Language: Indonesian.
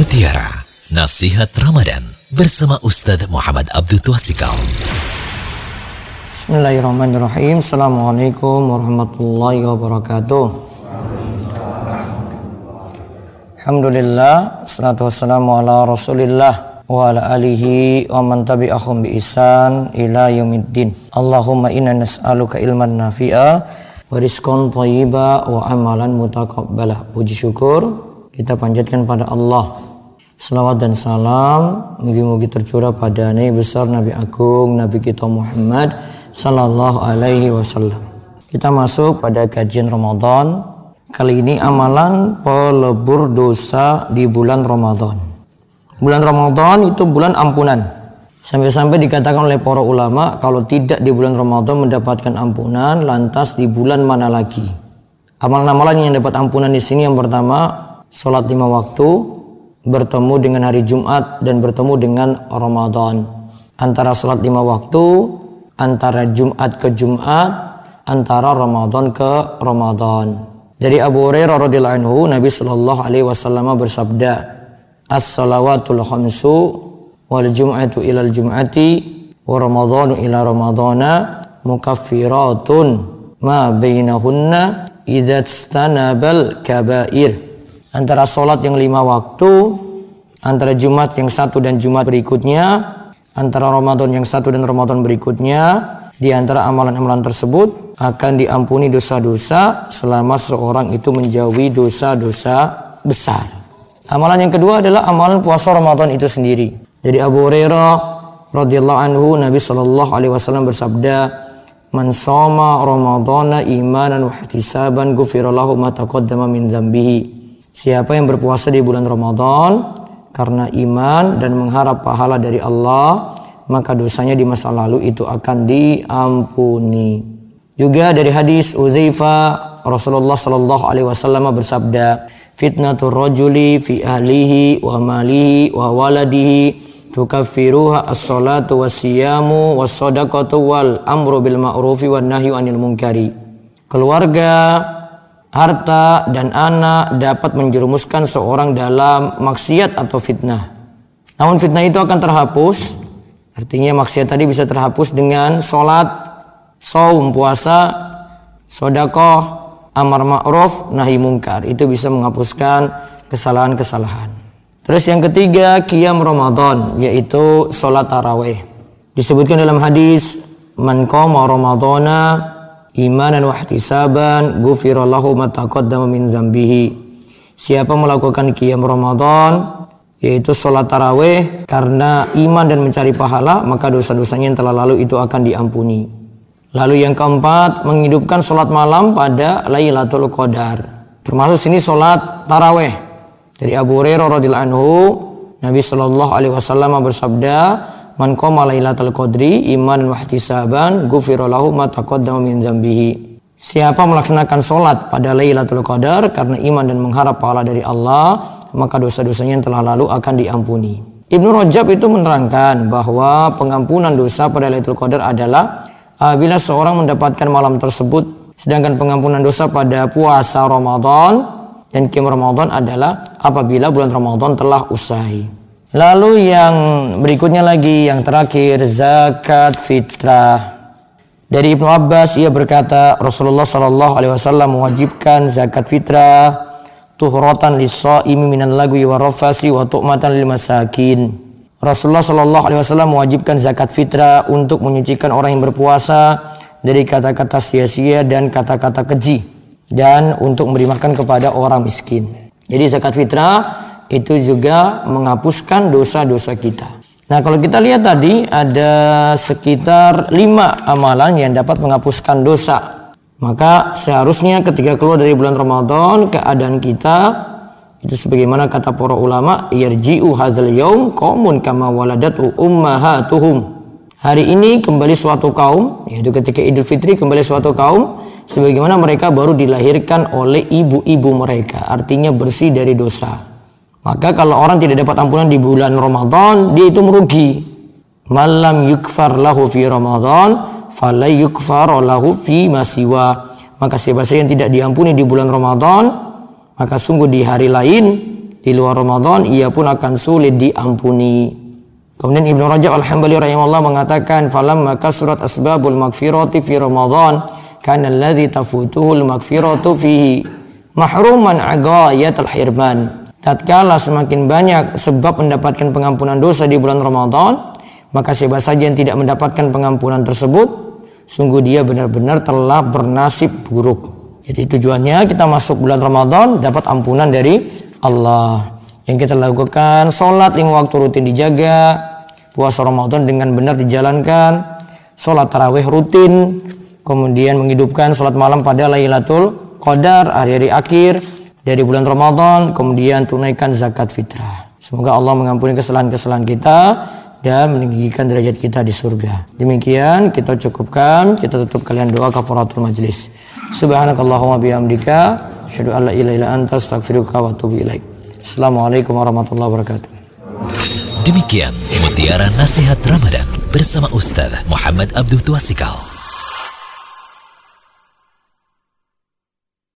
Mutiara Nasihat Ramadan bersama Ustadz Muhammad Abdul Twasikal. Bismillahirrahmanirrahim. Assalamualaikum warahmatullahi wabarakatuh. Alhamdulillah, salatu wassalamu ala rasulillah wa ala alihi wa man tabi'ahum bi isan ila yaumiddin. Allahumma inna nas'aluka ilman nafi'a wa rizqan thayyiba wa amalan mutaqabbalah. Puji syukur kita panjatkan pada Allah Selawat dan salam Mugi-mugi tercurah pada Nabi besar Nabi Agung Nabi kita Muhammad Sallallahu alaihi wasallam. Kita masuk pada kajian Ramadan. Kali ini amalan pelebur dosa di bulan Ramadan. Bulan Ramadan itu bulan ampunan. Sampai-sampai dikatakan oleh para ulama Kalau tidak di bulan Ramadan mendapatkan ampunan Lantas di bulan mana lagi? Amalan-amalan yang dapat ampunan di sini yang pertama sholat lima waktu, bertemu dengan hari Jumat dan bertemu dengan Ramadan. Antara sholat lima waktu, antara Jumat ke Jumat, antara Ramadan ke Ramadan. Dari Abu Hurairah radhiyallahu anhu, Nabi Shallallahu alaihi wasallam bersabda, "As-salawatul khamsu wal jum'atu ilal jum'ati wa ramadhanu ila ramadhana mukaffiratun ma bainahunna idza istanabal kaba'ir." Antara sholat yang lima waktu, antara Jumat yang satu dan Jumat berikutnya, antara Ramadan yang satu dan Ramadan berikutnya, di antara amalan-amalan tersebut akan diampuni dosa-dosa selama seorang itu menjauhi dosa-dosa besar. Amalan yang kedua adalah amalan puasa Ramadan itu sendiri. Jadi Abu Hurairah radhiyallahu anhu Nabi Shallallahu alaihi wasallam bersabda, "Man shoma Ramadhana imanan wa ihtisaban ghufira lahu ma taqaddama min dzambihi." Siapa yang berpuasa di bulan Ramadan karena iman dan mengharap pahala dari Allah, maka dosanya di masa lalu itu akan diampuni. Juga dari hadis Uzaifah Rasulullah Shallallahu alaihi wasallam bersabda, "Fitnatur rajuli fi ahlihi wa malihi wa waladihi tukaffiruha as-salatu was-siyamu was-sadaqatu wal amru bil ma'rufi wan nahyu anil munkari." Keluarga harta dan anak dapat menjerumuskan seorang dalam maksiat atau fitnah. Namun fitnah itu akan terhapus, artinya maksiat tadi bisa terhapus dengan sholat, saum, puasa, sodakoh, amar ma'ruf, nahi mungkar. Itu bisa menghapuskan kesalahan-kesalahan. Terus yang ketiga, qiyam Ramadan, yaitu sholat taraweh. Disebutkan dalam hadis, man qama ramadana imanan wa ihtisaban ghufirallahu min dzambihi. Siapa melakukan qiyam Ramadan yaitu sholat taraweh karena iman dan mencari pahala maka dosa-dosanya yang telah lalu itu akan diampuni. Lalu yang keempat menghidupkan sholat malam pada Lailatul Qadar. Termasuk sini sholat taraweh dari Abu Hurairah radhiyallahu anhu Nabi Shallallahu alaihi wasallam bersabda Man qama lailatul qadri iman wa ihtisaban ghufira lahu ma taqaddama min dzambihi. Siapa melaksanakan solat pada Lailatul Qadar karena iman dan mengharap pahala dari Allah, maka dosa-dosanya yang telah lalu akan diampuni. Ibnu Rajab itu menerangkan bahwa pengampunan dosa pada Lailatul Qadar adalah apabila seorang mendapatkan malam tersebut, sedangkan pengampunan dosa pada puasa Ramadan dan kim Ramadan adalah apabila bulan Ramadan telah usai. Lalu yang berikutnya lagi yang terakhir zakat fitrah. Dari Ibnu Abbas ia berkata Rasulullah Shallallahu alaihi wasallam mewajibkan zakat fitrah tuhratan lis-shaimi minal lagwi wa rafasi wa tu'matan lil masakin. Rasulullah Shallallahu alaihi wasallam mewajibkan zakat fitrah untuk menyucikan orang yang berpuasa dari kata-kata sia-sia dan kata-kata keji dan untuk memberi makan kepada orang miskin. Jadi zakat fitrah itu juga menghapuskan dosa-dosa kita. Nah kalau kita lihat tadi ada sekitar lima amalan yang dapat menghapuskan dosa. Maka seharusnya ketika keluar dari bulan Ramadan keadaan kita itu sebagaimana kata para ulama yarji'u hadzal yaum qaumun kama waladatu ummahatuhum. Hari ini kembali suatu kaum yaitu ketika Idul Fitri kembali suatu kaum sebagaimana mereka baru dilahirkan oleh ibu-ibu mereka artinya bersih dari dosa. Maka kalau orang tidak dapat ampunan di bulan Ramadan, dia itu merugi. Malam yukfar lahu fi Ramadan, falai yukfar lahu fi masiwa. Maka siapa saja yang tidak diampuni di bulan Ramadan, maka sungguh di hari lain di luar Ramadan ia pun akan sulit diampuni. Kemudian Ibnu Rajab Al-Hambali rahimahullah mengatakan falamma kasrat asbabul magfirati fi Ramadan kana alladhi tafutuhu al-maghfiratu fihi mahruman agayat al-hirman. Tatkala semakin banyak sebab mendapatkan pengampunan dosa di bulan Ramadan, maka siapa saja yang tidak mendapatkan pengampunan tersebut, sungguh dia benar-benar telah bernasib buruk. Jadi tujuannya kita masuk bulan Ramadan dapat ampunan dari Allah. Yang kita lakukan sholat lima waktu rutin dijaga, puasa Ramadan dengan benar dijalankan, sholat tarawih rutin, kemudian menghidupkan sholat malam pada Lailatul Qadar hari-hari akhir dari bulan Ramadan, kemudian tunaikan zakat fitrah. Semoga Allah mengampuni kesalahan-kesalahan kita dan meninggikan derajat kita di surga. Demikian kita cukupkan, kita tutup kalian doa kafaratul majlis. Subhanakallahumma bihamdika, asyhadu an la ilaha illa anta astaghfiruka wa atubu ilaik. Assalamualaikum warahmatullahi wabarakatuh. Demikian mutiara nasihat Ramadan bersama Ustaz Muhammad Abdul Tuasikal.